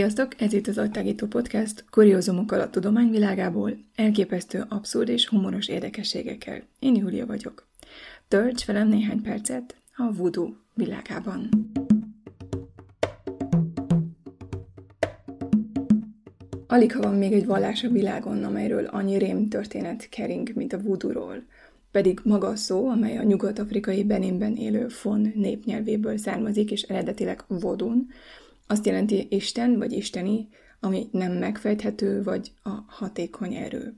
Sziasztok! Ez itt az Agytágító Podcast, kuriózumokkal a tudományvilágából, elképesztő, abszurd és humoros érdekességekkel. Én Júlia vagyok. Tölts velem néhány percet a voodoo világában. Alig ha van még egy vallás a világon, amelyről annyi rém történet kering, mint a voodoo-ról. Pedig maga a szó, amely a nyugat-afrikai Beninben élő fon népnyelvéből származik, és eredetileg vodun, azt jelenti Isten vagy Isteni, ami nem megfejthető, vagy a hatékony erő.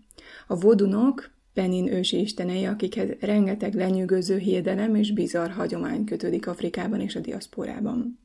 A vodunok Benin ősi istenei, akikhez rengeteg lenyűgöző hiedelem és bizarr hagyomány kötődik Afrikában és a diaszporában.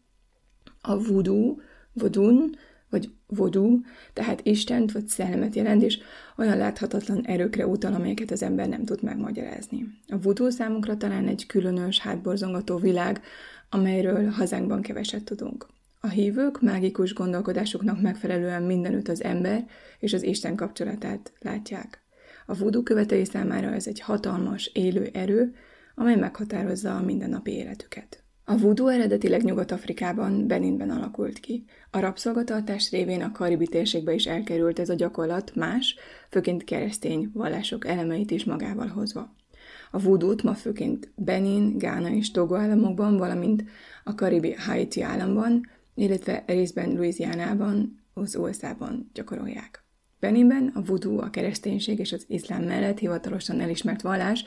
A voodoo, vodun, vagy vodú, tehát Istent vagy szellemet jelent, és olyan láthatatlan erőkre utal, amelyeket az ember nem tud megmagyarázni. A vodú számunkra talán egy különös, hátborzongató világ, amelyről hazánkban keveset tudunk. A hívők mágikus gondolkodásuknak megfelelően mindenütt az ember és az Isten kapcsolatát látják. A voodoo követői számára ez egy hatalmas, élő erő, amely meghatározza a mindennapi életüket. A voodoo eredetileg Nyugat-Afrikában, Beninben alakult ki. A rabszolgatartás révén a karibi térségbe is elkerült ez a gyakorlat más, főként keresztény vallások elemeit is magával hozva. A voodoo ma főként Benin, Gána és Togo államokban, valamint a karibi Haiti államban, illetve részben Louisianában, az USA-ban gyakorolják. Beninben a voodoo, a kereszténység és az iszlám mellett hivatalosan elismert vallás,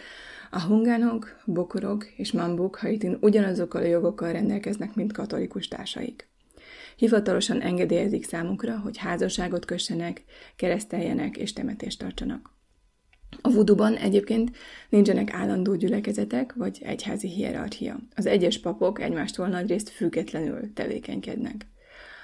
a hungánok, bokorok és mambuk Haitin ugyanazokkal a jogokkal rendelkeznek, mint katolikus társaik. Hivatalosan engedélyezik számukra, hogy házasságot kössenek, kereszteljenek és temetést tartsanak. A vuduban egyébként nincsenek állandó gyülekezetek vagy egyházi hierarchia. Az egyes papok egymástól nagyrészt függetlenül tevékenykednek.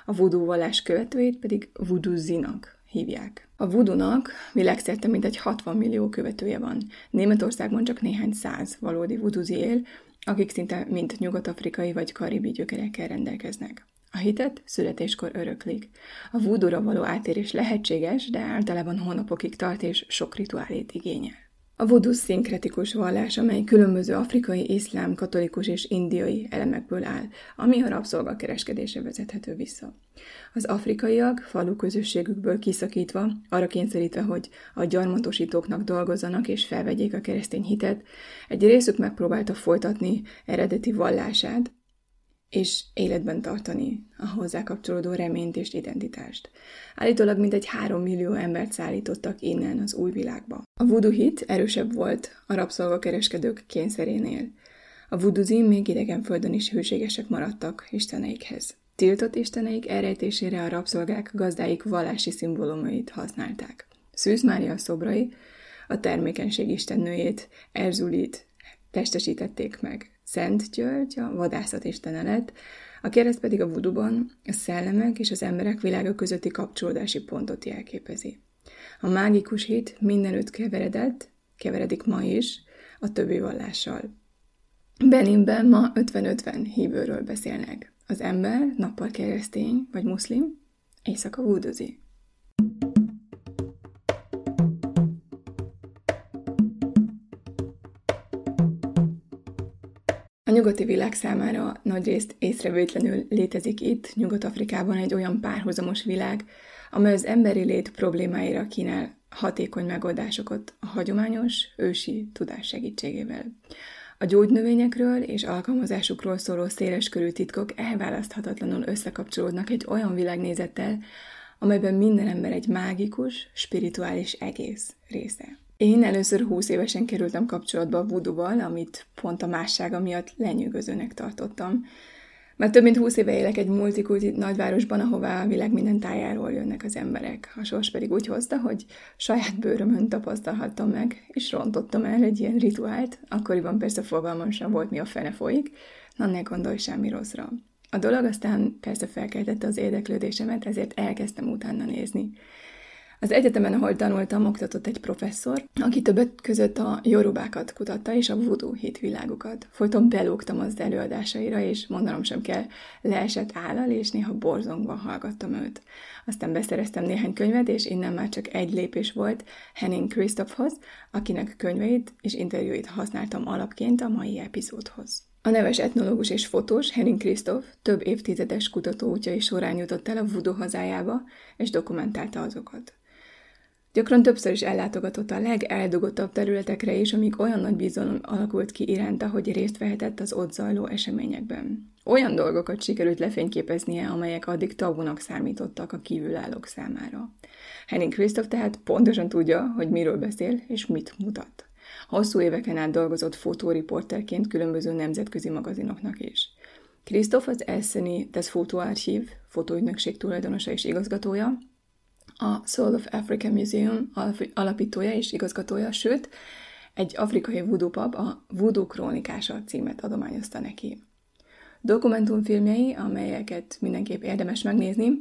A voodoo vallás követőit pedig vuduzinak hívják. A vudunak világszerte mintegy 60 millió követője van. Németországban csak néhány száz valódi vuduzi él, akik szinte mind nyugat-afrikai vagy karibi gyökerekkel rendelkeznek. A hitet születéskor öröklik. A vúdóra való átérés lehetséges, de általában hónapokig tart és sok rituálét igényel. A voodoo szinkretikus vallás, amely különböző afrikai, iszlám, katolikus és indiai elemekből áll, ami a rabszolgakereskedése vezethető vissza. Az afrikaiak falu közösségükből kiszakítva, arra kényszerítve, hogy a gyarmatosítóknak dolgozzanak és felvegyék a keresztény hitet, egy részük megpróbálta folytatni eredeti vallását, és életben tartani a hozzá kapcsolódó reményt és identitást. Állítólag mintegy három millió embert szállítottak innen az új világba. A voodoo hit erősebb volt a rabszolgakereskedők kényszerénél. A vuduzim még idegen földön is hűségesek maradtak isteneikhez. Tiltott isteneik elrejtésére a rabszolgák gazdáik vallási szimbólumait használták. Szűz Mária szobrai a termékenység istennőjét, Erzulit testesítették meg. Szent György a vadászat istene lett, a kereszt pedig a vuduban a szellemek és az emberek világa közötti kapcsolódási pontot jelképezi. A mágikus hit mindenütt keveredett, keveredik ma is, a többi vallással. Beninben ma 50-50 hívőről beszélnek. Az ember nappal keresztény vagy muszlim, éjszaka vúdozi. Nyugati világ számára nagyrészt észrevétlenül létezik itt, Nyugat-Afrikában egy olyan párhuzamos világ, amely az emberi lét problémáira kínál hatékony megoldásokat a hagyományos, ősi tudás segítségével. A gyógynövényekről és alkalmazásukról szóló széleskörű titkok elválaszthatatlanul összekapcsolódnak egy olyan világnézettel, amelyben minden ember egy mágikus, spirituális egész része. Én először 20 évesen kerültem kapcsolatba a vuduval, amit pont a mássága miatt lenyűgözőnek tartottam. Mert több mint 20 éve élek egy multikulti nagyvárosban, ahová a világ minden tájáról jönnek az emberek. A sors pedig úgy hozta, hogy saját bőrömön tapasztalhattam meg, és rontottam el egy ilyen rituált. Akkoriban persze fogalmam sem volt, mi a fene folyik, na ne gondolj semmi rosszra. A dolog aztán persze felkeltette az érdeklődésemet, ezért elkezdtem utána nézni. Az egyetemen, ahol tanultam, oktatott egy professzor, aki többet között a jorubákat kutatta, és a voodoo hitvilágukat. Folyton belógtam az előadásaira, és mondanom sem kell, leesett állal, és néha borzongva hallgattam őt. Aztán beszereztem néhány könyvet, és innen már csak egy lépés volt Henning Christophhoz, akinek könyveit és interjúit használtam alapként a mai epizódhoz. A neves etnológus és fotós Henning Christoph több évtizedes kutatóútjai során jutott el a voodoo hazájába, és dokumentálta azokat. Gyakran többször is ellátogatott a legeldugottabb területekre is, amíg olyan nagy bizalom alakult ki iránta, hogy részt vehetett az ott zajló eseményekben. Olyan dolgokat sikerült lefényképeznie, amelyek addig tabunak számítottak a kívülállók számára. Henning Christoph tehát pontosan tudja, hogy miről beszél és mit mutat. Hosszú éveken át dolgozott fotóriporterként különböző nemzetközi magazinoknak is. Christoph az Esseni Das Fotoarchív fotóügynökség tulajdonosa és igazgatója, a Soul of Africa Museum alapítója és igazgatója, sőt, egy afrikai voodoo pub a Voodoo Krónikása címet adományozta neki. Dokumentumfilmjei, amelyeket mindenképp érdemes megnézni,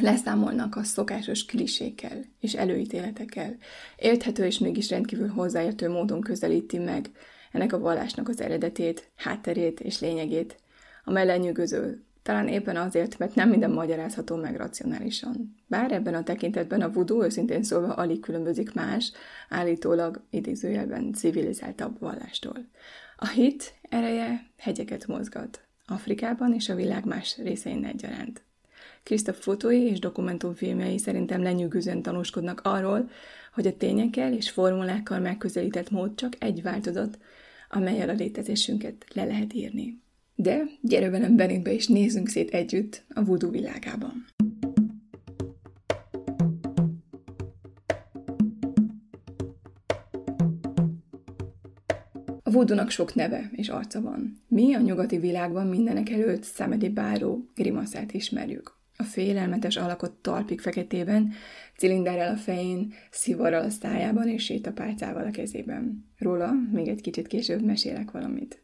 leszámolnak a szokásos klisékkel és előítéletekkel. Érthető és mégis rendkívül hozzáértő módon közelíti meg ennek a vallásnak az eredetét, hátterét és lényegét, amely lenyűgöző, talán éppen azért, mert nem minden magyarázható meg racionálisan. Bár ebben a tekintetben a voodoo őszintén szólva alig különbözik más, állítólag idézőjelben civilizáltabb vallástól. A hit ereje hegyeket mozgat, Afrikában és a világ más részein egyaránt. Krisztof fotói és dokumentumfilmjei szerintem lenyűgözően tanúskodnak arról, hogy a tényekkel és formulákkal megközelített mód csak egy változat, amelyel a létezésünket le lehet írni. De gyere velem Benitbe és nézzünk szét együtt a voodoo világában. A voodoo sok neve és arca van. Mi a nyugati világban mindenek előtt szemedi báró grimaszát ismerjük. A félelmetes alakot talpig feketében, cilinderrel a fején, szivarral a szájában és sétapálcával a kezében. Róla még egy kicsit később mesélek valamit.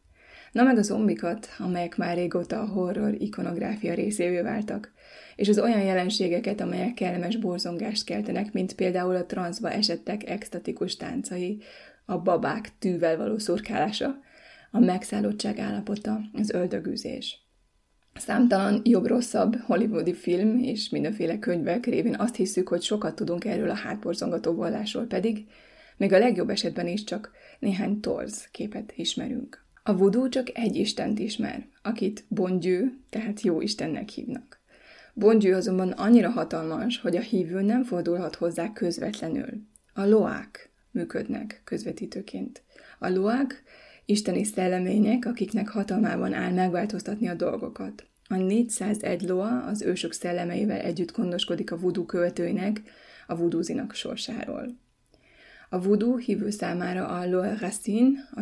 Na meg a zombikat, amelyek már régóta a horror ikonográfia részévé váltak, és az olyan jelenségeket, amelyek kellemes borzongást keltenek, mint például a transzba esettek extatikus táncai, a babák tűvel való szurkálása, a megszállottság állapota, az öldögűzés. Számtalan jobb-rosszabb hollywoodi film és mindenféle könyvek révén azt hiszük, hogy sokat tudunk erről a hátborzongató vallásról, pedig még a legjobb esetben is csak néhány torz képet ismerünk. A voodoo csak egy istent ismer, akit Bongyő, tehát jó istennek hívnak. Bongyő azonban annyira hatalmas, hogy a hívő nem fordulhat hozzá közvetlenül. A loák működnek közvetítőként. A loák isteni szellemények, akiknek hatalmában áll megváltoztatni a dolgokat. A 401 loa az ősök szellemeivel együtt gondoskodik a voodoo követőinek, a vudúzinak sorsáról. A voodoo hívő számára a Loa Racine, a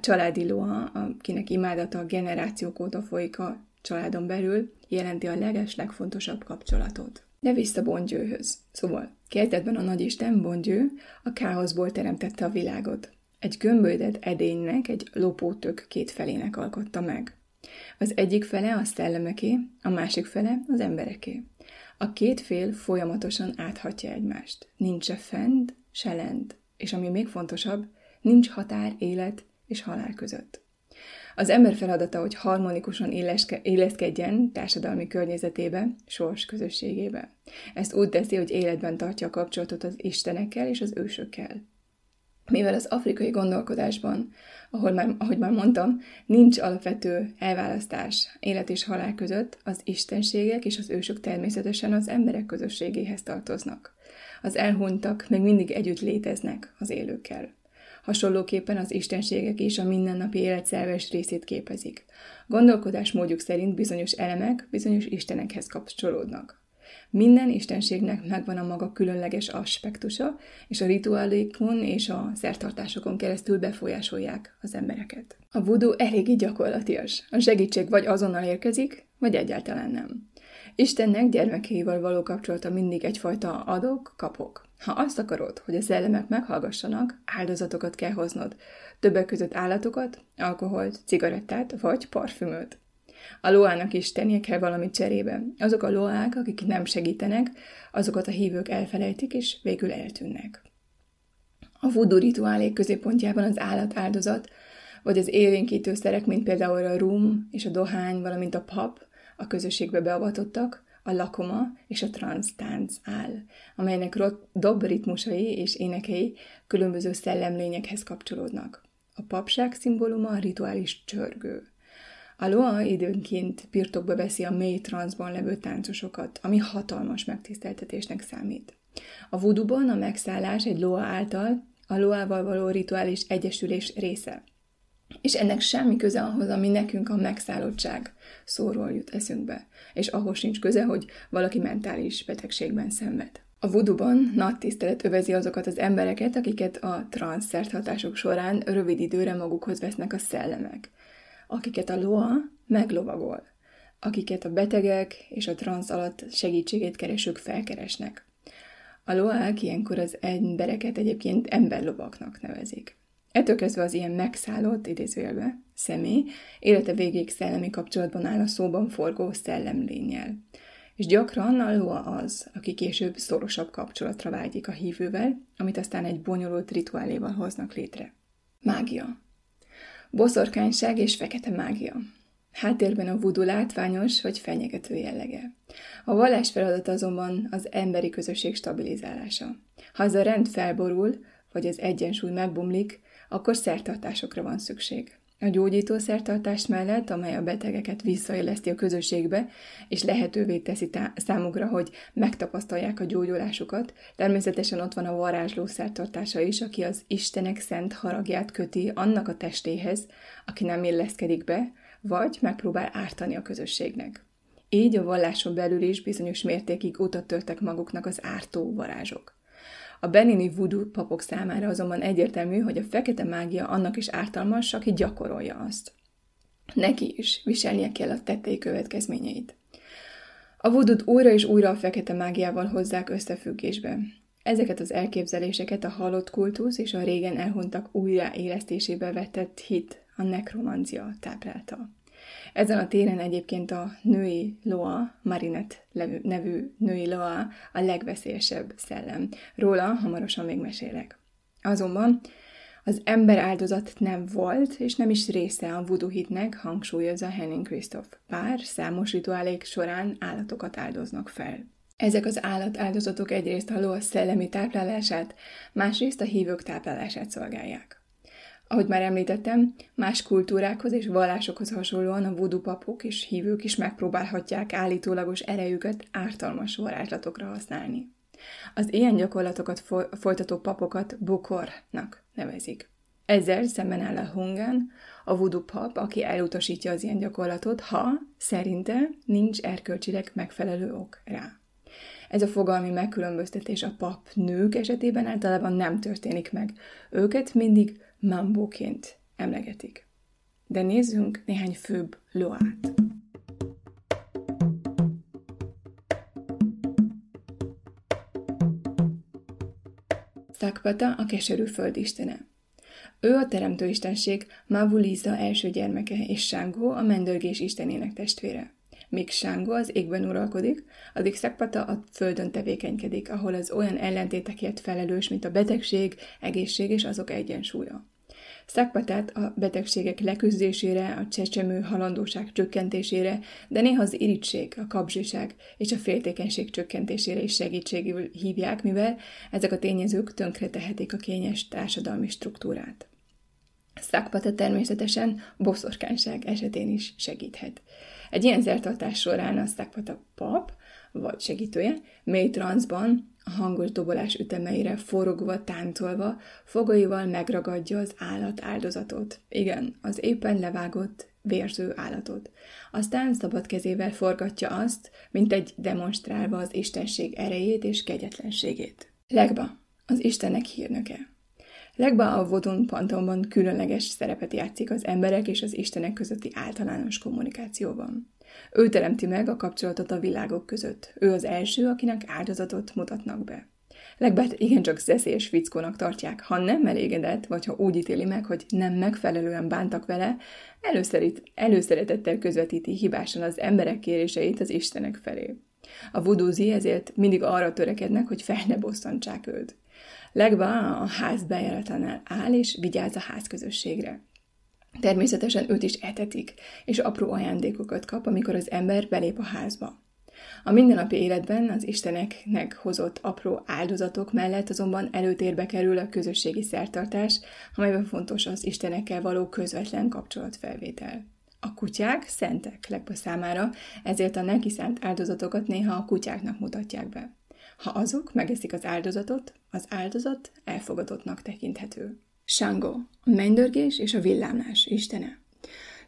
családi Loa, akinek imádata generációk óta folyik a családon belül, jelenti a leges, legfontosabb kapcsolatot. De vissza Bongyőhöz. Szóval, kezdetben a nagyisten Bongyő a káoszból teremtette a világot. Egy gömböldet edénynek, egy lopótök két felének alkotta meg. Az egyik fele a szellemeké, a másik fele az embereké. A két fél folyamatosan áthatja egymást. Nincs se fent, se lent és ami még fontosabb, nincs határ élet és halál között. Az ember feladata, hogy harmonikusan éleszkedjen társadalmi környezetébe, sors közösségébe. Ezt úgy teszi, hogy életben tartja a kapcsolatot az istenekkel és az ősökkel. Mivel az afrikai gondolkodásban, ahol már, ahogy már mondtam, nincs alapvető elválasztás élet és halál között, az istenségek és az ősök természetesen az emberek közösségéhez tartoznak az elhunytak még mindig együtt léteznek az élőkkel. Hasonlóképpen az istenségek is a mindennapi élet szerves részét képezik. Gondolkodásmódjuk szerint bizonyos elemek bizonyos istenekhez kapcsolódnak. Minden istenségnek megvan a maga különleges aspektusa, és a rituálékon és a szertartásokon keresztül befolyásolják az embereket. A voodoo eléggé gyakorlatias. A segítség vagy azonnal érkezik, vagy egyáltalán nem. Istennek gyermekével való kapcsolata mindig egyfajta adok, kapok. Ha azt akarod, hogy a szellemek meghallgassanak, áldozatokat kell hoznod. Többek között állatokat, alkoholt, cigarettát vagy parfümöt. A loának is tennie kell valamit cserébe. Azok a loák, akik nem segítenek, azokat a hívők elfelejtik és végül eltűnnek. A voodoo rituálék középpontjában az állatáldozat, vagy az élénkítőszerek, mint például a rum és a dohány, valamint a pap, a közösségbe beavatottak, a lakoma és a transz tánc áll, amelynek dob ritmusai és énekei különböző szellemlényekhez kapcsolódnak. A papság szimbóluma a rituális csörgő. A Loa időnként birtokba veszi a mély transzban levő táncosokat, ami hatalmas megtiszteltetésnek számít. A vuduban a megszállás egy Loa által a Loával való rituális egyesülés része. És ennek semmi köze ahhoz, ami nekünk a megszállottság szóról jut eszünkbe, és ahhoz sincs köze, hogy valaki mentális betegségben szenved. A vuduban nagy tisztelet övezi azokat az embereket, akiket a transz hatások során rövid időre magukhoz vesznek a szellemek, akiket a loa meglovagol, akiket a betegek és a transz alatt segítségét keresők felkeresnek. A loák ilyenkor az embereket egyébként emberlovaknak nevezik. Ettől kezdve az ilyen megszállott, idézőjelbe, személy élete végéig szellemi kapcsolatban áll a szóban forgó szellemlényel. És gyakran a loa az, aki később szorosabb kapcsolatra vágyik a hívővel, amit aztán egy bonyolult rituáléval hoznak létre. Mágia. Boszorkányság és fekete mágia. Háttérben a vudu látványos vagy fenyegető jellege. A vallás feladata azonban az emberi közösség stabilizálása. Ha ez a rend felborul, vagy az egyensúly megbomlik, akkor szertartásokra van szükség. A gyógyító szertartás mellett, amely a betegeket visszaéleszti a közösségbe, és lehetővé teszi számukra, hogy megtapasztalják a gyógyulásukat, természetesen ott van a varázsló szertartása is, aki az Istenek szent haragját köti annak a testéhez, aki nem illeszkedik be, vagy megpróbál ártani a közösségnek. Így a valláson belül is bizonyos mértékig utat törtek maguknak az ártó varázsok. A benini voodoo papok számára azonban egyértelmű, hogy a fekete mágia annak is ártalmas, aki gyakorolja azt. Neki is viselnie kell a tettei következményeit. A vudut újra és újra a fekete mágiával hozzák összefüggésbe. Ezeket az elképzeléseket a halott kultusz és a régen elhunytak újraélesztésébe vetett hit, a nekromancia táplálta. Ezen a téren egyébként a női loa, Marinet nevű női loa a legveszélyesebb szellem. Róla hamarosan még mesélek. Azonban az ember áldozat nem volt, és nem is része a voodoo hitnek, hangsúlyozza Henning Christoph. Bár számos rituálék során állatokat áldoznak fel. Ezek az állatáldozatok egyrészt a ló szellemi táplálását, másrészt a hívők táplálását szolgálják. Ahogy már említettem, más kultúrákhoz és vallásokhoz hasonlóan a voodoo papok és hívők is megpróbálhatják állítólagos erejüket ártalmas varázslatokra használni. Az ilyen gyakorlatokat folytató papokat bukornak nevezik. Ezzel szemben áll a Hungan, a voodoo pap, aki elutasítja az ilyen gyakorlatot, ha szerinte nincs erkölcsileg megfelelő ok rá. Ez a fogalmi megkülönböztetés a pap nők esetében általában nem történik meg. Őket mindig mambóként emlegetik. De nézzünk néhány főbb loát. Szakpata a keserű föld istene. Ő a teremtőistenség Mavulisa első gyermeke, és Sángó a mendörgés istenének testvére. Míg Sángó az égben uralkodik, addig Szakpata a földön tevékenykedik, ahol az olyan ellentétekért felelős, mint a betegség, egészség és azok egyensúlya. Szakpatát a betegségek leküzdésére, a csecsemő halandóság csökkentésére, de néha az irítség, a kapzsiság és a féltékenység csökkentésére is segítségül hívják, mivel ezek a tényezők tönkretehetik a kényes társadalmi struktúrát. Szakpata természetesen boszorkányság esetén is segíthet. Egy ilyen zertartás során a szakpata pap, vagy segítője, mély transzban a hangos dobolás ütemeire forogva, táncolva, fogaival megragadja az állat áldozatot. Igen, az éppen levágott, vérző állatot. Aztán szabad kezével forgatja azt, mint egy demonstrálva az istenség erejét és kegyetlenségét. Legba, az Istenek hírnöke. Legba a Vodun Pantonban különleges szerepet játszik az emberek és az Istenek közötti általános kommunikációban. Ő teremti meg a kapcsolatot a világok között. Ő az első, akinek áldozatot mutatnak be. Legbert igencsak szeszélyes fickónak tartják, ha nem elégedett, vagy ha úgy ítéli meg, hogy nem megfelelően bántak vele, előszerít, előszeretettel közvetíti hibásan az emberek kéréseit az Istenek felé. A vudúzi ezért mindig arra törekednek, hogy fel ne bosszantsák őt. Legba a ház bejáratánál áll, és vigyáz a házközösségre. Természetesen őt is etetik, és apró ajándékokat kap, amikor az ember belép a házba. A mindennapi életben az Isteneknek hozott apró áldozatok mellett azonban előtérbe kerül a közösségi szertartás, amelyben fontos az Istenekkel való közvetlen kapcsolatfelvétel. A kutyák szentek Legba számára, ezért a neki szánt áldozatokat néha a kutyáknak mutatják be. Ha azok megeszik az áldozatot, az áldozat elfogadottnak tekinthető. Shango, a mennydörgés és a villámlás istene.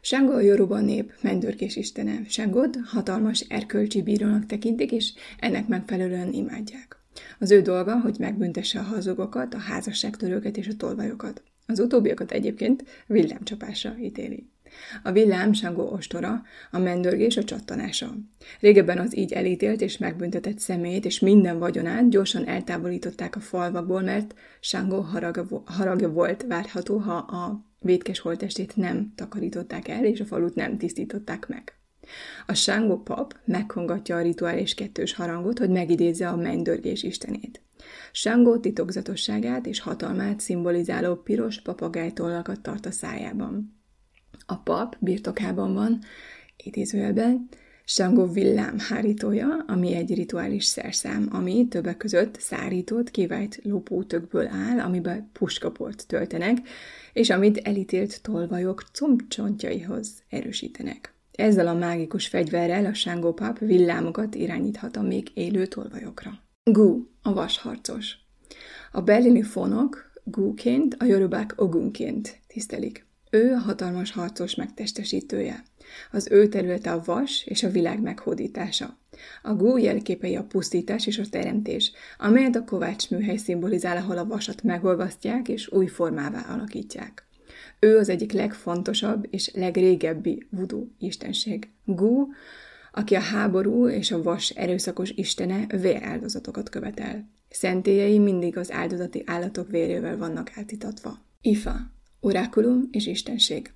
Shango a Yoruba nép mennydörgés istene. Shangod hatalmas erkölcsi bírónak tekintik, és ennek megfelelően imádják. Az ő dolga, hogy megbüntesse a hazugokat, a házasságtörőket és a tolvajokat. Az utóbbiakat egyébként villámcsapásra ítéli. A villám Sangó ostora, a mendörgés a csattanása. Régebben az így elítélt és megbüntetett szemét és minden vagyonát gyorsan eltávolították a falvakból, mert Sangó haragja, haragja volt várható, ha a vétkes holtestét nem takarították el, és a falut nem tisztították meg. A Sangó pap megkongatja a rituális kettős harangot, hogy megidézze a mennydörgés istenét. Sangó titokzatosságát és hatalmát szimbolizáló piros papagájtollakat tart a szájában. A pap birtokában van, idézőjelben, Sangó villám hárítója, ami egy rituális szerszám, ami többek között szárított, kivált lopótökből áll, amiben puskaport töltenek, és amit elítélt tolvajok combcsontjaihoz erősítenek. Ezzel a mágikus fegyverrel a Sangó pap villámokat irányíthat a még élő tolvajokra. Gu, a vasharcos. A berlini fonok Gu-ként, a jorubák Ogunként tisztelik. Ő a hatalmas harcos megtestesítője. Az ő területe a vas és a világ meghódítása. A gó jelképei a pusztítás és a teremtés, amelyet a kovács műhely szimbolizál, ahol a vasat megolvasztják és új formává alakítják. Ő az egyik legfontosabb és legrégebbi voodoo istenség. Gu, aki a háború és a vas erőszakos istene véráldozatokat követel. Szentélyei mindig az áldozati állatok vérével vannak átitatva. Ifa, Orákulum és istenség.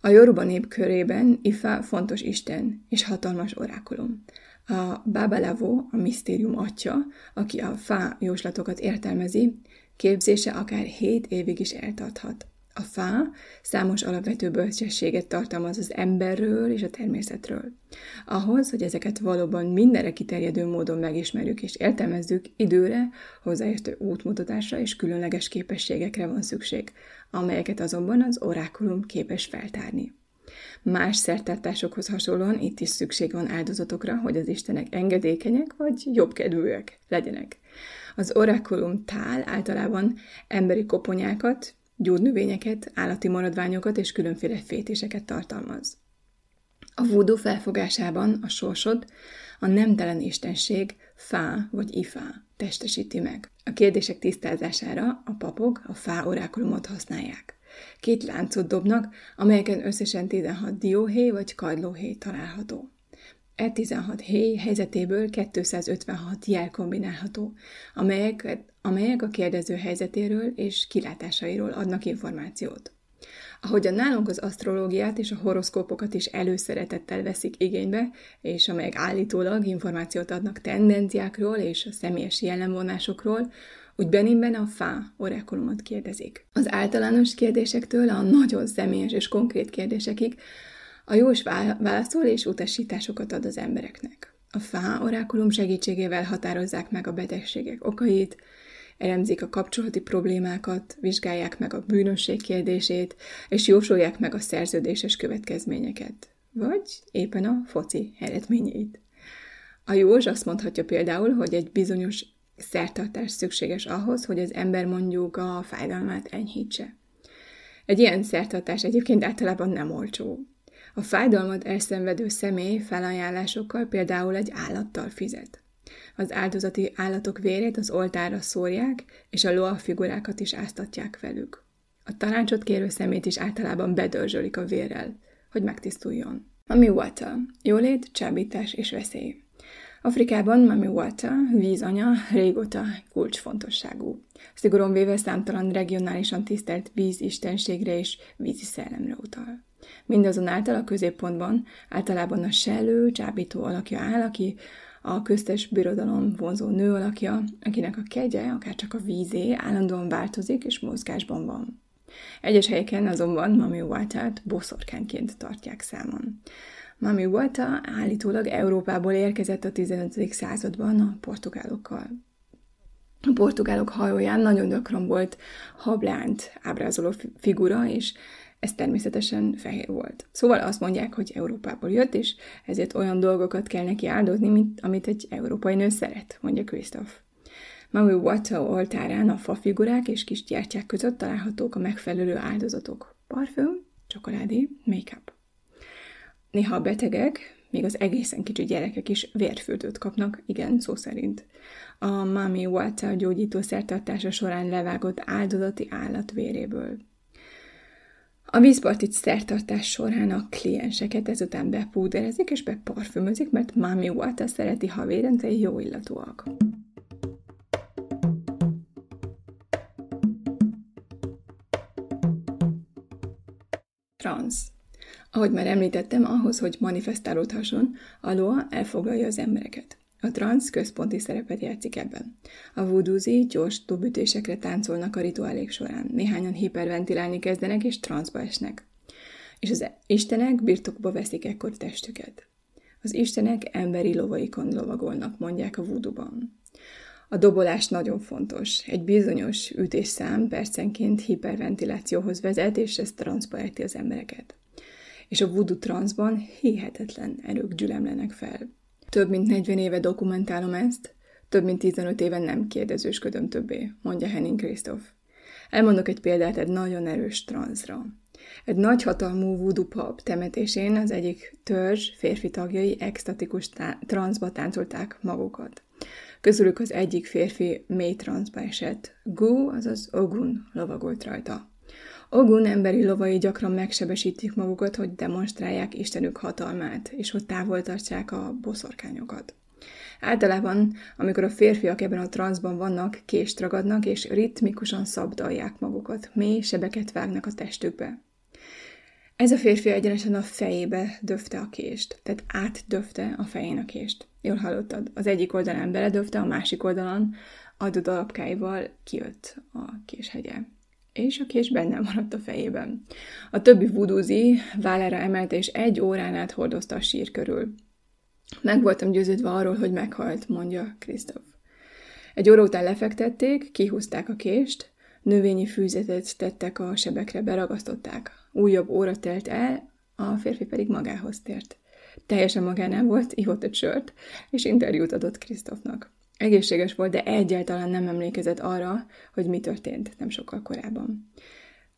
A Yoruba nép körében Ifa fontos isten és hatalmas orákulum. A Babalavo, a misztérium atya, aki a fá jóslatokat értelmezi, képzése akár hét évig is eltarthat. A fá számos alapvető bölcsességet tartalmaz az emberről és a természetről. Ahhoz, hogy ezeket valóban mindenre kiterjedő módon megismerjük és értelmezzük, időre, hozzáértő útmutatásra és különleges képességekre van szükség, amelyeket azonban az orákulum képes feltárni. Más szertartásokhoz hasonlóan itt is szükség van áldozatokra, hogy az istenek engedékenyek vagy jobbkedvűek legyenek. Az orákulum tál általában emberi koponyákat, gyógynövényeket, állati maradványokat és különféle fétéseket tartalmaz. A voodoo felfogásában a sorsod a nemtelen istenség fá vagy ifá testesíti meg. A kérdések tisztázására a papok a fá orákulumot használják. Két láncot dobnak, amelyeken összesen 16 dióhéj vagy kagylóhéj található. E 16 héj helyzetéből 256 jel kombinálható, amelyek, amelyek a kérdező helyzetéről és kilátásairól adnak információt. Ahogy a nálunk az asztrológiát és a horoszkópokat is előszeretettel veszik igénybe, és amelyek állítólag információt adnak tendenciákról és a személyes jellemvonásokról, úgy Beninben a fá orákulumot kérdezik. Az általános kérdésektől a nagyon személyes és konkrét kérdésekig a jós válaszol és utasításokat ad az embereknek. A fá orákulum segítségével határozzák meg a betegségek okait, elemzik a kapcsolati problémákat, vizsgálják meg a bűnösség kérdését, és jósolják meg a szerződéses következményeket, vagy éppen a foci eredményeit. A jós azt mondhatja például, hogy egy bizonyos szertartás szükséges ahhoz, hogy az ember mondjuk a fájdalmát enyhítse. Egy ilyen szertartás egyébként általában nem olcsó. A fájdalmat elszenvedő személy felajánlásokkal például egy állattal fizet. Az áldozati állatok vérét az oltára szórják, és a loa figurákat is áztatják velük. A tanácsot kérő szemét is általában bedörzsölik a vérrel, hogy megtisztuljon. Mami Wata, jólét, csábítás és veszély. Afrikában Mami Wata, vízanya, régóta kulcsfontosságú. Szigorúan véve számtalan regionálisan tisztelt vízistenségre és vízi szellemre utal. Mindazonáltal a középpontban általában a sellő, csábító alakja áll, aki a köztes birodalom vonzó nő alakja, akinek a kegye, akár csak a vízé állandóan változik és mozgásban van. Egyes helyeken azonban Mami Watát boszorkánként tartják számon. Mami Wata állítólag Európából érkezett a 15. században a portugálokkal. A portugálok hajóján nagyon gyakran volt hablánt ábrázoló figura, és ez természetesen fehér volt. Szóval azt mondják, hogy Európából jött, és ezért olyan dolgokat kell neki áldozni, mint amit egy európai nő szeret, mondja Krisztof. Maui Wata oltárán a fafigurák és kis gyertyák között találhatók a megfelelő áldozatok. Parfüm, csokoládé, make-up. Néha a betegek, még az egészen kicsi gyerekek is vérfürdőt kapnak, igen, szó szerint. A Mami Wata gyógyító szertartása során levágott áldozati állat véréből. A vízpartit szertartás során a klienseket ezután bepúderezik és beparfümözik, mert Mami Wata szereti, ha vérentei jó illatúak. Trans. Ahogy már említettem, ahhoz, hogy manifestálódhasson, a Loa elfoglalja az embereket. A transz központi szerepet játszik ebben. A vudúzi gyors dobütésekre táncolnak a rituálék során. Néhányan hiperventilálni kezdenek és transzba esnek. És az istenek birtokba veszik ekkor testüket. Az istenek emberi lovaikon lovagolnak, mondják a vuduban. A dobolás nagyon fontos. Egy bizonyos ütésszám percenként hiperventilációhoz vezet, és ez transzba ejti az embereket. És a voodoo transzban hihetetlen erők gyülemlenek fel. Több mint 40 éve dokumentálom ezt, több mint 15 éve nem kérdezősködöm többé, mondja Henning Christoph. Elmondok egy példát egy nagyon erős transzra. Egy nagyhatalmú voodoo pub temetésén az egyik törzs férfi tagjai extatikus tá- transzba táncolták magukat. Közülük az egyik férfi mély transzba esett. Gu, azaz Ogun lovagolt rajta. Ogun emberi lovai gyakran megsebesítik magukat, hogy demonstrálják Istenük hatalmát, és hogy távol tartsák a boszorkányokat. Általában, amikor a férfiak ebben a transzban vannak, kést ragadnak, és ritmikusan szabdalják magukat, mély sebeket vágnak a testükbe. Ez a férfi egyenesen a fejébe döfte a kést, tehát átdöfte a fején a kést. Jól hallottad? Az egyik oldalán beledöfte, a másik oldalon adott alapkáival kijött a késhegye és a kés benne maradt a fejében. A többi vudúzi vállára emelte, és egy órán át hordozta a sír körül. Meg voltam győződve arról, hogy meghalt, mondja Krisztof. Egy óra után lefektették, kihúzták a kést, növényi fűzetet tettek a sebekre, beragasztották. Újabb óra telt el, a férfi pedig magához tért. Teljesen magánál volt, ihott egy sört, és interjút adott Krisztofnak. Egészséges volt, de egyáltalán nem emlékezett arra, hogy mi történt nem sokkal korábban.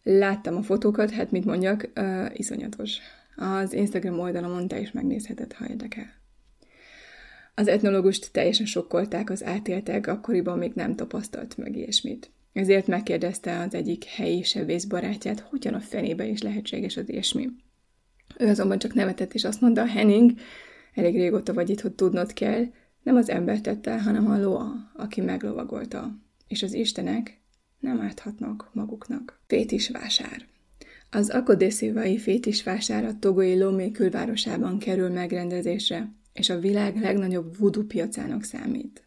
Láttam a fotókat, hát mit mondjak, uh, iszonyatos. Az Instagram oldalon te is megnézheted, ha érdekel. Az etnológust teljesen sokkolták az átéltek, akkoriban még nem tapasztalt meg ilyesmit. Ezért megkérdezte az egyik helyi sebész barátját, hogyan a fenébe is lehetséges az ilyesmi. Ő azonban csak nevetett, és azt mondta, Henning, elég régóta vagy itt, hogy tudnod kell, nem az ember tette, hanem a loa, aki meglovagolta. És az istenek nem árthatnak maguknak. Fétis vásár. Az akodészévai fétis vásár a togói Lomé külvárosában kerül megrendezésre, és a világ legnagyobb voodoo piacának számít.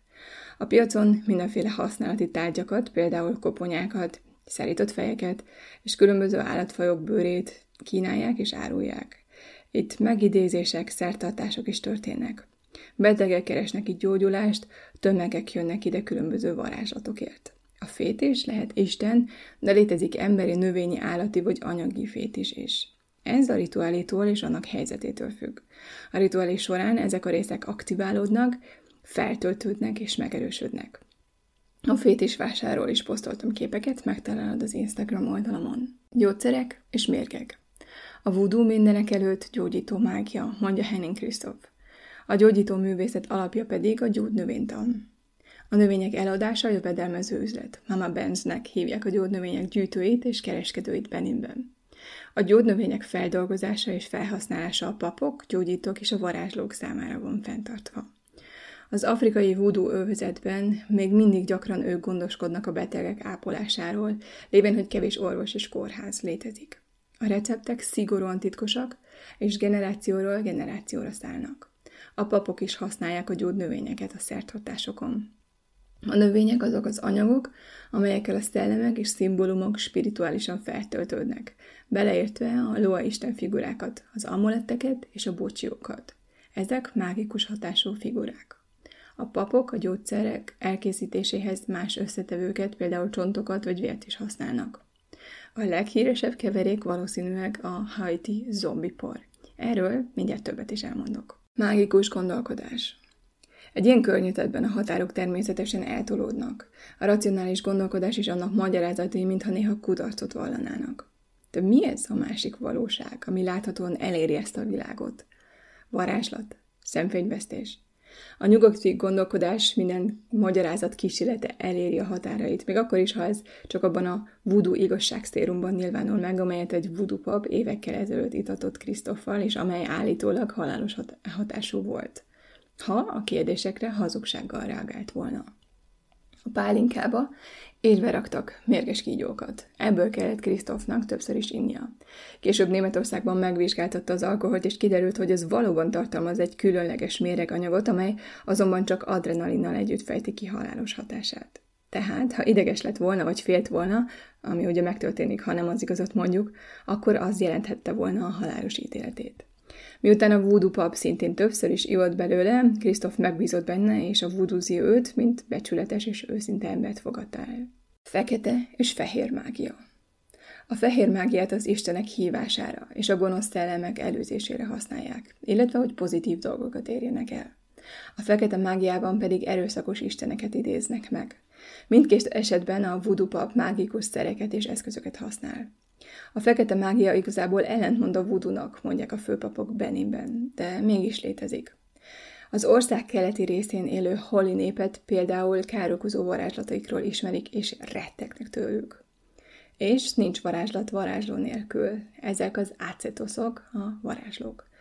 A piacon mindenféle használati tárgyakat, például koponyákat, szerított fejeket és különböző állatfajok bőrét kínálják és árulják. Itt megidézések, szertartások is történnek. Betegek keresnek itt gyógyulást, tömegek jönnek ide különböző varázslatokért. A fétés lehet Isten, de létezik emberi, növényi, állati vagy anyagi fétis is. Ez a rituálétól és annak helyzetétől függ. A rituálé során ezek a részek aktiválódnak, feltöltődnek és megerősödnek. A fétis vásáról is posztoltam képeket, megtalálod az Instagram oldalamon. Gyógyszerek és mérgek. A voodoo mindenek előtt gyógyító mágia, mondja Henning Christoph. A gyógyító művészet alapja pedig a gyógynövénytan. A növények eladása jövedelmező üzlet. Mama Benznek hívják a gyógynövények gyűjtőit és kereskedőit Beninben. A gyógynövények feldolgozása és felhasználása a papok, gyógyítók és a varázslók számára van fenntartva. Az afrikai voodoo övezetben még mindig gyakran ők gondoskodnak a betegek ápolásáról, lévén, hogy kevés orvos és kórház létezik. A receptek szigorúan titkosak, és generációról generációra szállnak. A papok is használják a gyógynövényeket a szerthatásokon. A növények azok az anyagok, amelyekkel a szellemek és szimbólumok spirituálisan feltöltődnek, beleértve a Loa Isten figurákat, az amuletteket és a bocsiókat. Ezek mágikus hatású figurák. A papok a gyógyszerek elkészítéséhez más összetevőket, például csontokat vagy vért is használnak. A leghíresebb keverék valószínűleg a Haiti zombipor. Erről mindjárt többet is elmondok. Mágikus gondolkodás. Egy ilyen környezetben a határok természetesen eltolódnak. A racionális gondolkodás is annak magyarázatai, mintha néha kudarcot vallanának. De mi ez a másik valóság, ami láthatóan eléri ezt a világot? Varázslat? Szemfényvesztés? A nyugati gondolkodás minden magyarázat kísérlete eléri a határait, még akkor is, ha ez csak abban a voodoo igazságszérumban nyilvánul meg, amelyet egy voodoo pap évekkel ezelőtt itatott Krisztoffal, és amely állítólag halálos hatású volt ha a kérdésekre hazugsággal reagált volna. A pálinkába érve raktak mérges kígyókat. Ebből kellett Krisztófnak többször is innia. Később Németországban megvizsgáltatta az alkoholt, és kiderült, hogy ez valóban tartalmaz egy különleges méreganyagot, amely azonban csak adrenalinnal együtt fejti ki halálos hatását. Tehát, ha ideges lett volna, vagy félt volna, ami ugye megtörténik, ha nem az igazat mondjuk, akkor az jelenthette volna a halálos ítéletét. Miután a voodoo pap szintén többször is ivott belőle, Krisztof megbízott benne, és a voodoozi őt, mint becsületes és őszinte embert fogadta el. Fekete és fehér mágia. A fehér mágiát az istenek hívására és a gonosz szellemek előzésére használják, illetve hogy pozitív dolgokat érjenek el. A fekete mágiában pedig erőszakos isteneket idéznek meg. Mindkét esetben a voodoo pap mágikus szereket és eszközöket használ. A fekete mágia igazából ellentmond a vudunak, mondják a főpapok Beninben, de mégis létezik. Az ország keleti részén élő holi népet például károkozó varázslataikról ismerik, és rettegnek tőlük. És nincs varázslat varázsló nélkül. Ezek az ácetoszok, a varázslók.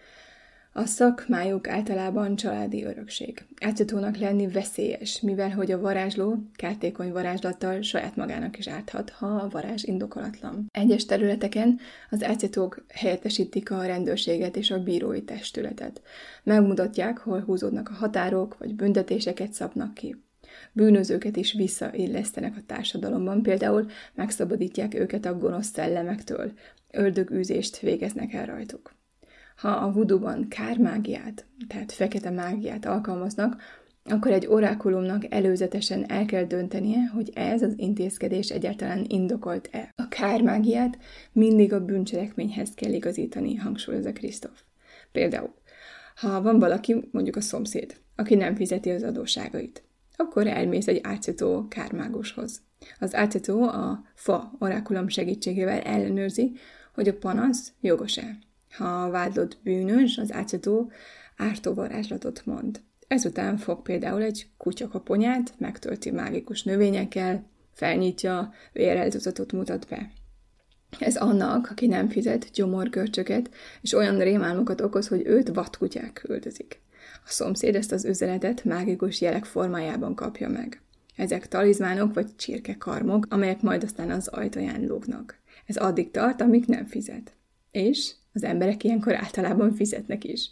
A szakmájuk általában családi örökség. Átszatónak lenni veszélyes, mivel hogy a varázsló kártékony varázslattal saját magának is árthat, ha a varázs indokolatlan. Egyes területeken az átszatók helyettesítik a rendőrséget és a bírói testületet. Megmutatják, hol húzódnak a határok, vagy büntetéseket szabnak ki. Bűnözőket is visszaillesztenek a társadalomban, például megszabadítják őket a gonosz szellemektől, ördögűzést végeznek el rajtuk. Ha a vuduban kármágiát, tehát fekete mágiát alkalmaznak, akkor egy orákulumnak előzetesen el kell döntenie, hogy ez az intézkedés egyáltalán indokolt-e. A kármágiát mindig a bűncselekményhez kell igazítani, hangsúlyozza Krisztof. Például, ha van valaki, mondjuk a szomszéd, aki nem fizeti az adósságait, akkor elmész egy átszató kármágushoz. Az átszató a fa orákulum segítségével ellenőrzi, hogy a panasz jogos-e. Ha a vádlott bűnös, az átszató ártó varázslatot mond. Ezután fog például egy kutyakaponyát, megtölti mágikus növényekkel, felnyitja, véreltudatot mutat be. Ez annak, aki nem fizet gyomorgörcsöket, és olyan rémálmokat okoz, hogy őt vadkutyák küldözik. A szomszéd ezt az üzenetet mágikus jelek formájában kapja meg. Ezek talizmánok vagy csirkekarmok, amelyek majd aztán az ajtaján lógnak. Ez addig tart, amíg nem fizet. És az emberek ilyenkor általában fizetnek is,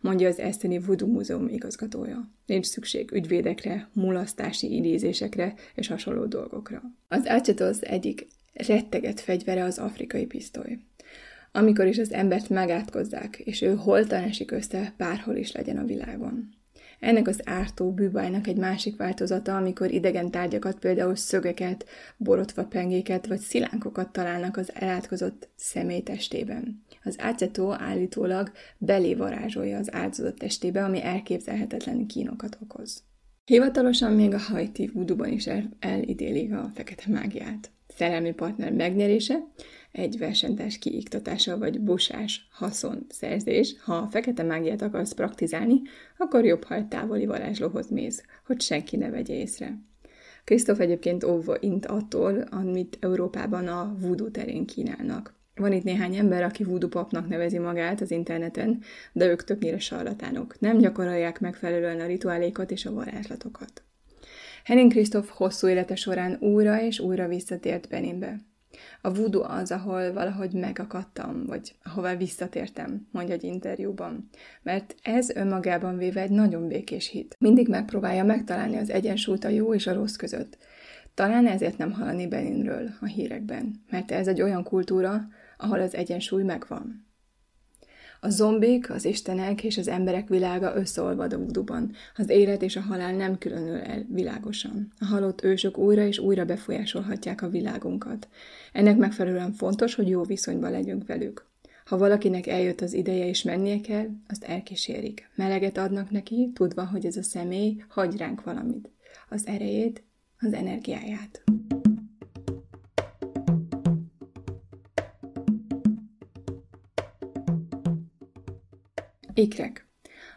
mondja az Eszteni Voodoo Múzeum igazgatója. Nincs szükség ügyvédekre, mulasztási idézésekre és hasonló dolgokra. Az Ácsatosz egyik retteget fegyvere az afrikai pisztoly. Amikor is az embert megátkozzák, és ő holtan esik össze, bárhol is legyen a világon. Ennek az ártó bűbájnak egy másik változata, amikor idegen tárgyakat, például szögeket, borotva pengéket vagy szilánkokat találnak az elátkozott személy testében. Az ácetó állítólag belé varázsolja az áldozat testébe, ami elképzelhetetlen kínokat okoz. Hivatalosan még a hajti vuduban is el, elidélik a fekete mágiát. Szerelmi partner megnyerése, egy versenytárs kiiktatása vagy busás haszon szerzés. Ha a fekete mágiát akarsz praktizálni, akkor jobb, ha egy távoli varázslóhoz mész, hogy senki ne vegye észre. Krisztof egyébként óva int attól, amit Európában a voodoo terén kínálnak. Van itt néhány ember, aki voodoo papnak nevezi magát az interneten, de ők többnyire sarlatánok. Nem gyakorolják megfelelően a rituálékat és a varázslatokat. Henning Krisztof hosszú élete során újra és újra visszatért Beninbe. A voodoo az, ahol valahogy megakadtam, vagy ahová visszatértem, mondja egy interjúban. Mert ez önmagában véve egy nagyon békés hit. Mindig megpróbálja megtalálni az egyensúlyt a jó és a rossz között. Talán ezért nem hallani Beninről a hírekben, mert ez egy olyan kultúra, ahol az egyensúly megvan. A zombik, az istenek és az emberek világa összeolvad a vuduban. Az élet és a halál nem különül el világosan. A halott ősök újra és újra befolyásolhatják a világunkat. Ennek megfelelően fontos, hogy jó viszonyban legyünk velük. Ha valakinek eljött az ideje és mennie kell, azt elkísérik. Meleget adnak neki, tudva, hogy ez a személy hagy ránk valamit. Az erejét, az energiáját. Ikrek.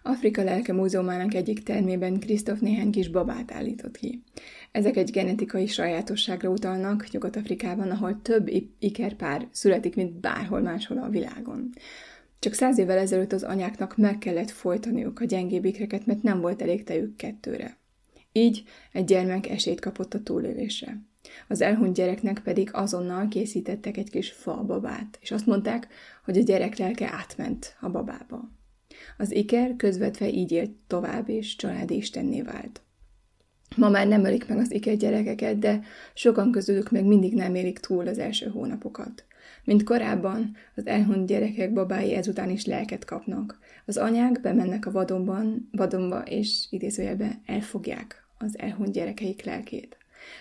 Afrika Lelke Múzeumának egyik termében Krisztof néhány kis babát állított ki. Ezek egy genetikai sajátosságra utalnak Nyugat-Afrikában, ahol több ikerpár születik, mint bárhol máshol a világon. Csak száz évvel ezelőtt az anyáknak meg kellett folytaniuk a gyengébb ikreket, mert nem volt elég tejük kettőre. Így egy gyermek esélyt kapott a túlélésre. Az elhunyt gyereknek pedig azonnal készítettek egy kis babát, és azt mondták, hogy a gyerek lelke átment a babába. Az iker közvetve így élt tovább, és családi istenné vált. Ma már nem ölik meg az iker gyerekeket, de sokan közülük még mindig nem élik túl az első hónapokat. Mint korábban, az elhunyt gyerekek babái ezután is lelket kapnak. Az anyák bemennek a vadonban, vadonba, és idézőjelben elfogják az elhunyt gyerekeik lelkét.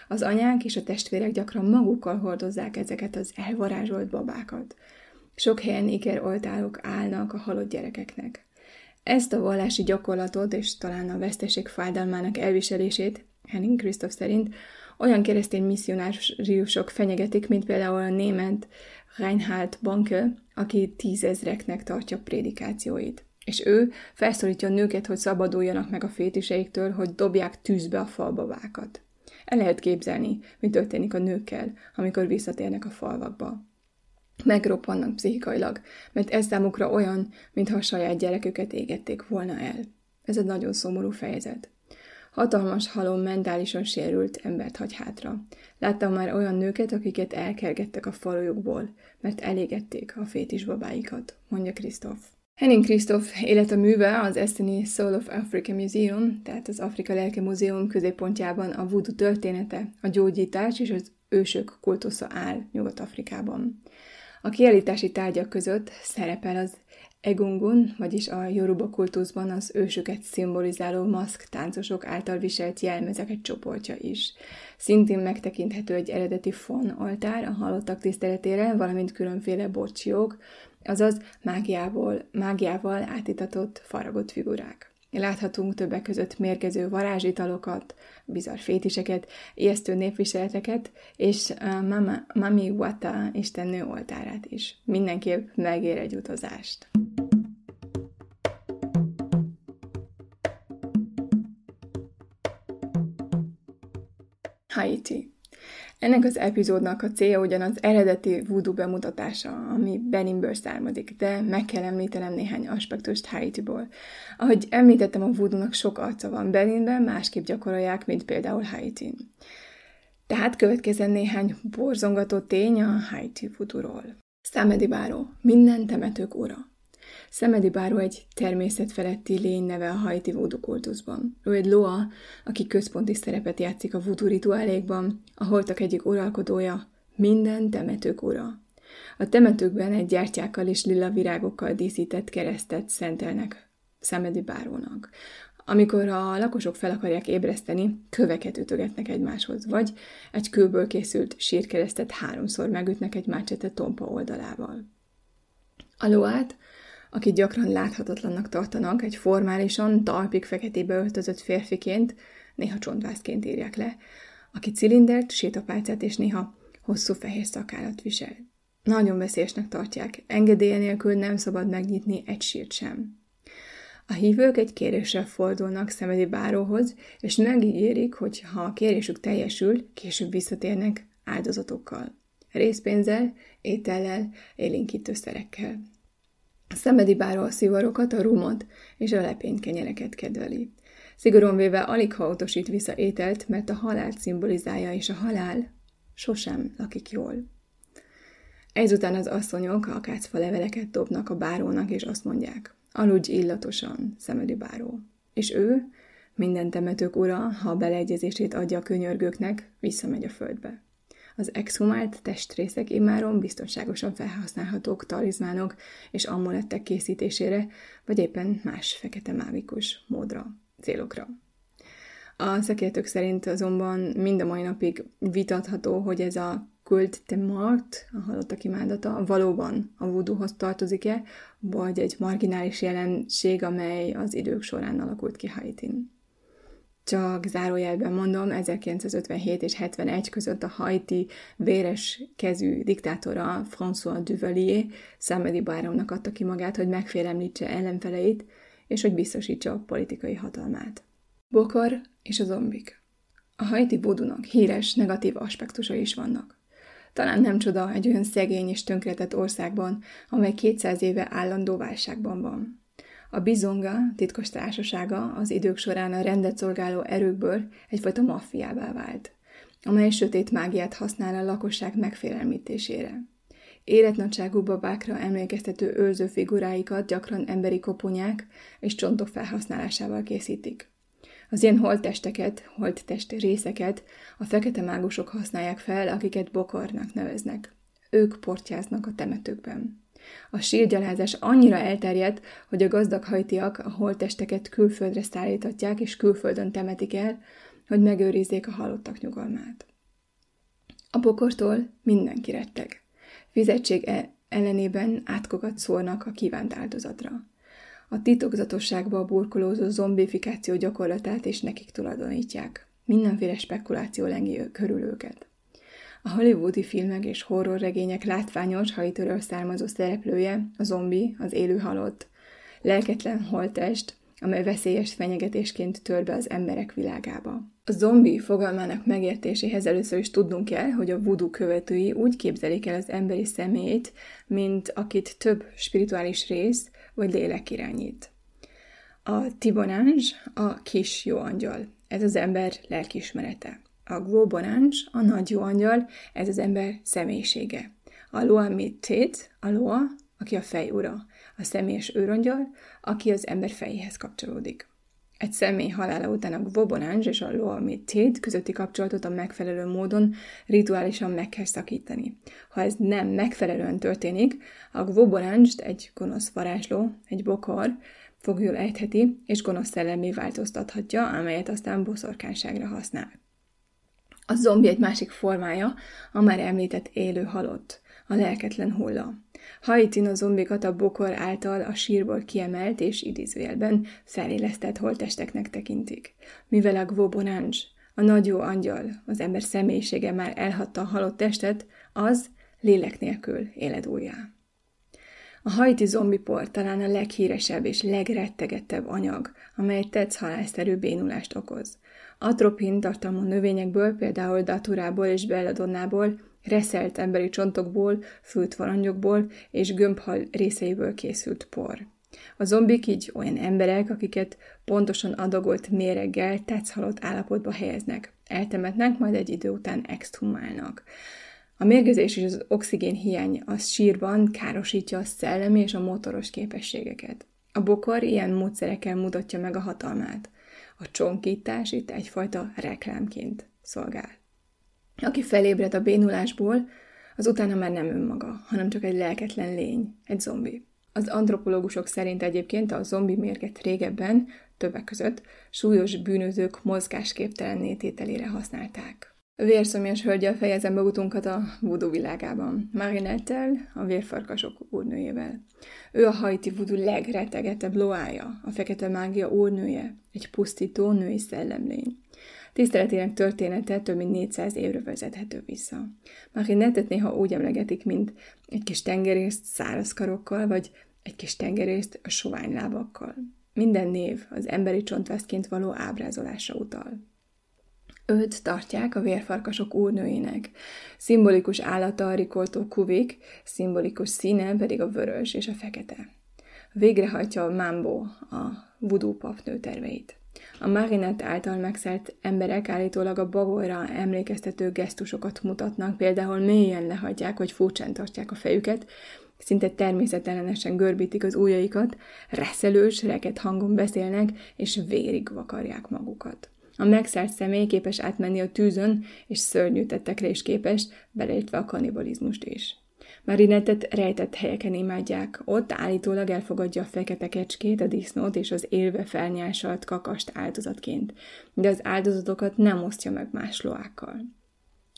Az anyák és a testvérek gyakran magukkal hordozzák ezeket az elvarázsolt babákat. Sok helyen ikeroltárok állnak a halott gyerekeknek. Ezt a vallási gyakorlatot és talán a veszteség fájdalmának elviselését, Henning Christoph szerint, olyan keresztény misszionáriusok fenyegetik, mint például a német Reinhard Banke, aki tízezreknek tartja prédikációit. És ő felszólítja a nőket, hogy szabaduljanak meg a fétiseiktől, hogy dobják tűzbe a falbabákat. El lehet képzelni, mi történik a nőkkel, amikor visszatérnek a falvakba megroppannak pszichikailag, mert ez számukra olyan, mintha a saját gyereküket égették volna el. Ez egy nagyon szomorú fejezet. Hatalmas halom mentálisan sérült embert hagy hátra. Láttam már olyan nőket, akiket elkergettek a falujukból, mert elégették a fétis babáikat, mondja Krisztof. Henning Krisztof élete műve az Esteni Soul of Africa Museum, tehát az Afrika Lelke Múzeum középpontjában a voodoo története, a gyógyítás és az ősök kultusza áll Nyugat-Afrikában. A kiállítási tárgyak között szerepel az egungun, vagyis a Yoruba kultuszban az ősöket szimbolizáló maszk táncosok által viselt jelmezek egy csoportja is. Szintén megtekinthető egy eredeti fon altár a halottak tiszteletére, valamint különféle bocsiók, azaz mágiából, mágiával átitatott faragott figurák. Láthatunk többek között mérgező varázsitalokat, bizarr fétiseket, ijesztő népviseleteket, és Mama, Mami Wata istennő oltárát is. Mindenképp megér egy utazást. Haiti ennek az epizódnak a célja ugyan az eredeti voodoo bemutatása, ami Beninből származik, de meg kell említenem néhány aspektust Haitiból. Ahogy említettem, a voodoo sok arca van Beninben, másképp gyakorolják, mint például Haitin. Tehát következzen néhány borzongató tény a Haiti voodoo-ról. Számedi báró, minden temetők ura. Szemedi Báró egy természetfeletti lény neve a haiti voodoo kultuszban. Ő egy loa, aki központi szerepet játszik a voodoo rituálékban, a holtak egyik uralkodója, minden temetők ura. A temetőkben egy gyertyákkal és lila virágokkal díszített keresztet szentelnek Szemedi Bárónak. Amikor a lakosok fel akarják ébreszteni, köveket ütögetnek egymáshoz, vagy egy kőből készült sírkeresztet háromszor megütnek egy mácsete tompa oldalával. A loát akit gyakran láthatatlannak tartanak, egy formálisan, talpig feketébe öltözött férfiként, néha csontvászként írják le, aki cilindert, sétapálcát és néha hosszú fehér szakállat visel. Nagyon veszélyesnek tartják, engedélye nélkül nem szabad megnyitni egy sírt sem. A hívők egy kéréssel fordulnak szemedi báróhoz, és megígérik, hogy ha a kérésük teljesül, később visszatérnek áldozatokkal. Részpénzzel, étellel, élénkítőszerekkel. Szemedi báró a szivarokat, a rumot és a lepényt kenyereket kedveli. Szigorúan véve alig ha utasít vissza ételt, mert a halált szimbolizálja, és a halál sosem lakik jól. Ezután az asszonyok a kácfa leveleket dobnak a bárónak, és azt mondják, aludj illatosan, szemedi báró. És ő, minden temetők ura, ha a beleegyezését adja a könyörgőknek, visszamegy a földbe. Az exhumált testrészek immáron biztonságosan felhasználhatók talizmánok és amulettek készítésére, vagy éppen más fekete mágikus módra, célokra. A szakértők szerint azonban mind a mai napig vitatható, hogy ez a kult de mort, a halottak imádata, valóban a voodoohoz tartozik-e, vagy egy marginális jelenség, amely az idők során alakult ki Haitin. Csak zárójelben mondom, 1957 és 71 között a Haiti véres kezű diktátora François Duvalier számedi báramnak adta ki magát, hogy megfélemlítse ellenfeleit, és hogy biztosítsa a politikai hatalmát. Bokor és a zombik. A haiti vodunak híres negatív aspektusai is vannak. Talán nem csoda egy olyan szegény és tönkretett országban, amely 200 éve állandó válságban van. A bizonga titkos társasága az idők során a rendet szolgáló erőkből egyfajta maffiává vált, amely sötét mágiát használ a lakosság megfélelmítésére. Életnagyságú babákra emlékeztető őrző figuráikat gyakran emberi koponyák és csontok felhasználásával készítik. Az ilyen holttesteket, holttest részeket a fekete mágusok használják fel, akiket bokornak neveznek. Ők portyáznak a temetőkben. A sírgyalázás annyira elterjedt, hogy a gazdag hajtiak a holttesteket külföldre szállítatják és külföldön temetik el, hogy megőrizzék a halottak nyugalmát. A bokortól mindenki retteg. Fizetség e- ellenében átkokat szórnak a kívánt áldozatra. A titokzatosságba burkolózó zombifikáció gyakorlatát is nekik tulajdonítják. Mindenféle spekuláció lengi körül őket. A hollywoodi filmek és horrorregények látványos, hajtőről származó szereplője, a zombi, az élő halott, lelketlen holtest, amely veszélyes fenyegetésként tör be az emberek világába. A zombi fogalmának megértéséhez először is tudnunk kell, hogy a voodoo követői úgy képzelik el az emberi személyt, mint akit több spirituális rész vagy lélek irányít. A tibonánzs a kis jó angyal, ez az ember lelkismerete. A glóbonáncs, a nagy jó angyal, ez az ember személyisége. A loa mittét, a loa, aki a fej ura. A személyes őrangyal, aki az ember fejéhez kapcsolódik. Egy személy halála után a Gvobonánzs és a Loa Mittét közötti kapcsolatot a megfelelő módon rituálisan meg kell szakítani. Ha ez nem megfelelően történik, a Gvobonánzst egy gonosz varázsló, egy bokor, fogjul ejtheti, és gonosz szellemé változtathatja, amelyet aztán boszorkánságra használ. A zombi egy másik formája, a már említett élő halott, a lelketlen hulla. Haitin a zombikat a bokor által a sírból kiemelt és idézőjelben felélesztett holtesteknek tekintik. Mivel a Gvobonanj, a nagy jó angyal, az ember személyisége már elhatta a halott testet, az lélek nélkül éled újjá. A haiti zombipor talán a leghíresebb és legrettegettebb anyag, amely tetsz halálszerű bénulást okoz. Atropin tartalmú növényekből, például daturából és belladonnából, reszelt emberi csontokból, fült varangyokból és gömbhal részeiből készült por. A zombik így olyan emberek, akiket pontosan adagolt méreggel tetszhalott állapotba helyeznek. Eltemetnek, majd egy idő után exhumálnak. A mérgezés és az oxigén hiány a sírban károsítja a szellemi és a motoros képességeket. A bokor ilyen módszerekkel mutatja meg a hatalmát. A csonkítás itt egyfajta reklámként szolgál. Aki felébred a bénulásból, az utána már nem önmaga, hanem csak egy lelketlen lény, egy zombi. Az antropológusok szerint egyébként a zombi mérget régebben, többek között, súlyos bűnözők mozgásképtelenné tételére használták. Vérszomjas hölgyel fejezem be utunkat a voodoo világában. Marinettel, a vérfarkasok úrnőjével. Ő a hajti voodoo legretegetebb loája, a fekete mágia úrnője, egy pusztító női szellemlény. Tiszteletének története több mint 400 évre vezethető vissza. Marinettet néha úgy emlegetik, mint egy kis tengerészt száraz karokkal, vagy egy kis tengerészt a sovány lábakkal. Minden név az emberi csontvászként való ábrázolásra utal. Őt tartják a vérfarkasok úrnőinek. Szimbolikus állata a rikoltó kuvik, szimbolikus színe pedig a vörös és a fekete. Végrehajtja a Mambo, a voodoo papnő terveit. A Marinette által megszelt emberek állítólag a bagolra emlékeztető gesztusokat mutatnak, például mélyen lehagyják, hogy furcsán tartják a fejüket, szinte természetellenesen görbítik az ujjaikat, reszelős, reket hangon beszélnek, és vérig vakarják magukat. A megszállt személy képes átmenni a tűzön, és szörnyű tettekre is képes, beleértve a kannibalizmust is. Marinettet rejtett helyeken imádják, ott állítólag elfogadja a fekete kecskét, a disznót és az élve felnyásalt kakast áldozatként, de az áldozatokat nem osztja meg más loákkal.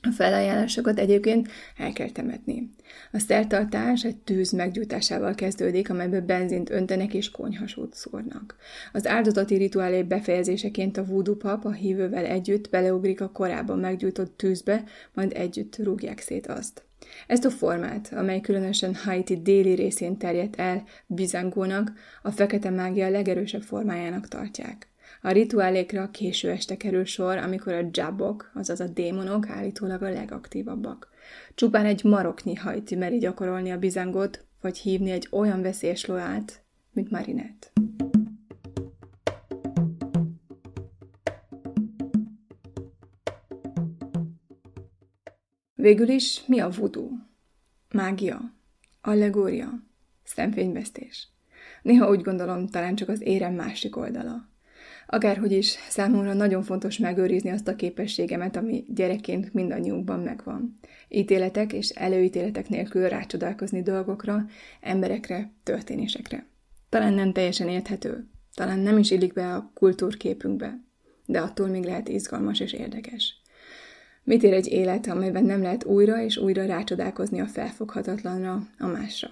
A felajánlásokat egyébként el kell temetni. A szertartás egy tűz meggyújtásával kezdődik, amelybe benzint öntenek és konyhasót szórnak. Az áldozati rituálé befejezéseként a voodoo pap a hívővel együtt beleugrik a korábban meggyújtott tűzbe, majd együtt rúgják szét azt. Ezt a formát, amely különösen Haiti déli részén terjedt el Bizangónak, a fekete mágia legerősebb formájának tartják. A rituálékra késő este kerül sor, amikor a dzsábok, azaz a démonok állítólag a legaktívabbak. Csupán egy maroknyi hajti meri gyakorolni a bizangot, vagy hívni egy olyan veszélyes loát, mint Marinette. Végül is mi a voodoo? Mágia, allegória, szemfényvesztés. Néha úgy gondolom, talán csak az érem másik oldala. Akárhogy is, számomra nagyon fontos megőrizni azt a képességemet, ami gyerekként mindannyiunkban megvan. Ítéletek és előítéletek nélkül rácsodálkozni dolgokra, emberekre, történésekre. Talán nem teljesen érthető, talán nem is illik be a kultúrképünkbe, de attól még lehet izgalmas és érdekes. Mit ér egy élet, amelyben nem lehet újra és újra rácsodálkozni a felfoghatatlanra, a másra?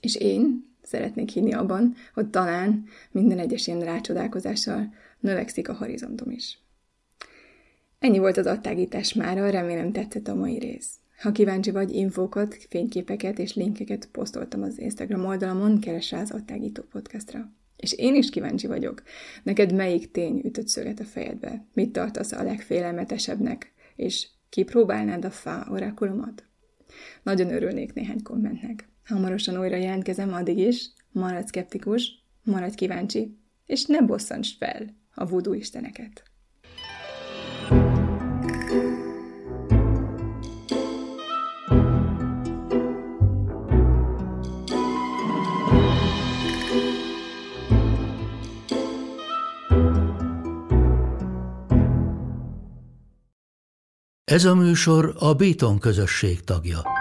És én, Szeretnék hinni abban, hogy talán minden egyes ilyen rácsodálkozással növekszik a horizontom is. Ennyi volt az attágítás mára, remélem tetszett a mai rész. Ha kíváncsi vagy, infókat, fényképeket és linkeket posztoltam az Instagram oldalamon, keres rá az Attágító podcastra. És én is kíváncsi vagyok. Neked melyik tény ütött szöget a fejedbe? Mit tartasz a legfélelmetesebbnek? És kipróbálnád a fá orákulomat? Nagyon örülnék néhány kommentnek. Hamarosan újra jelentkezem, addig is, maradj szkeptikus, maradj kíváncsi, és ne bosszants fel a voodoo isteneket. Ez a műsor a Béton közösség tagja.